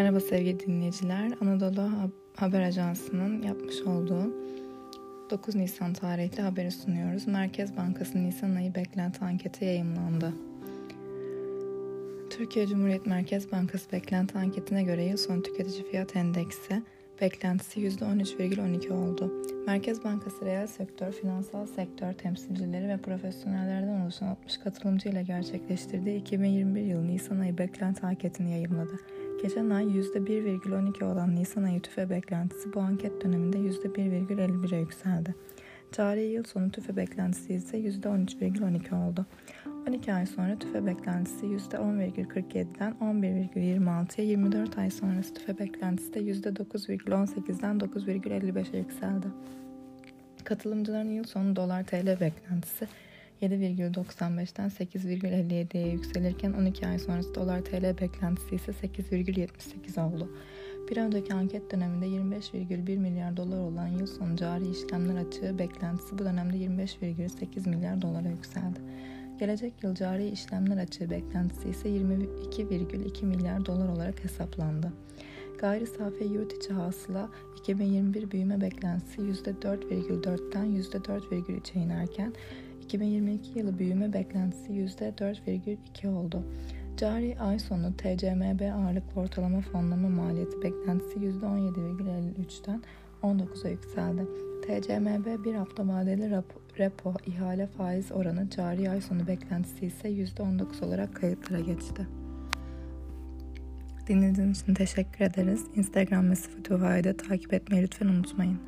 Merhaba sevgili dinleyiciler. Anadolu Haber Ajansı'nın yapmış olduğu 9 Nisan tarihli haberi sunuyoruz. Merkez Bankası Nisan ayı beklenti anketi yayımlandı. Türkiye Cumhuriyet Merkez Bankası beklenti anketine göre yıl sonu tüketici fiyat endeksi beklentisi %13,12 oldu. Merkez Bankası reel sektör, finansal sektör temsilcileri ve profesyonellerden oluşan 60 katılımcı ile gerçekleştirdiği 2021 yıl Nisan ayı beklenti anketini yayımladı. Geçen ay %1,12 olan Nisan ayı tüfe beklentisi bu anket döneminde %1,51'e yükseldi. Cari yıl sonu tüfe beklentisi ise %13,12 oldu. 12 ay sonra tüfe beklentisi %10,47'den 11,26'ya 24 ay sonrası tüfe beklentisi de %9,18'den 9,55'e yükseldi. Katılımcıların yıl sonu dolar TL beklentisi 7,95'ten 8,57'ye yükselirken 12 ay sonrası dolar TL beklentisi ise 8,78 oldu. Bir önceki anket döneminde 25,1 milyar dolar olan yıl sonu cari işlemler açığı beklentisi bu dönemde 25,8 milyar dolara yükseldi. Gelecek yıl cari işlemler açığı beklentisi ise 22,2 milyar dolar olarak hesaplandı. Gayri safi yurt içi hasıla 2021 büyüme beklentisi %4,4'ten %4,3'e inerken 2022 yılı büyüme beklentisi %4,2 oldu. Cari ay sonu TCMB ağırlıklı ortalama fonlama maliyeti beklentisi %17,53'ten 19'a yükseldi. TCMB bir hafta vadeli repo, repo ihale faiz oranı cari ay sonu beklentisi ise %19 olarak kayıtlara geçti. Dinlediğiniz için teşekkür ederiz. Instagram ve Spotify'da takip etmeyi lütfen unutmayın.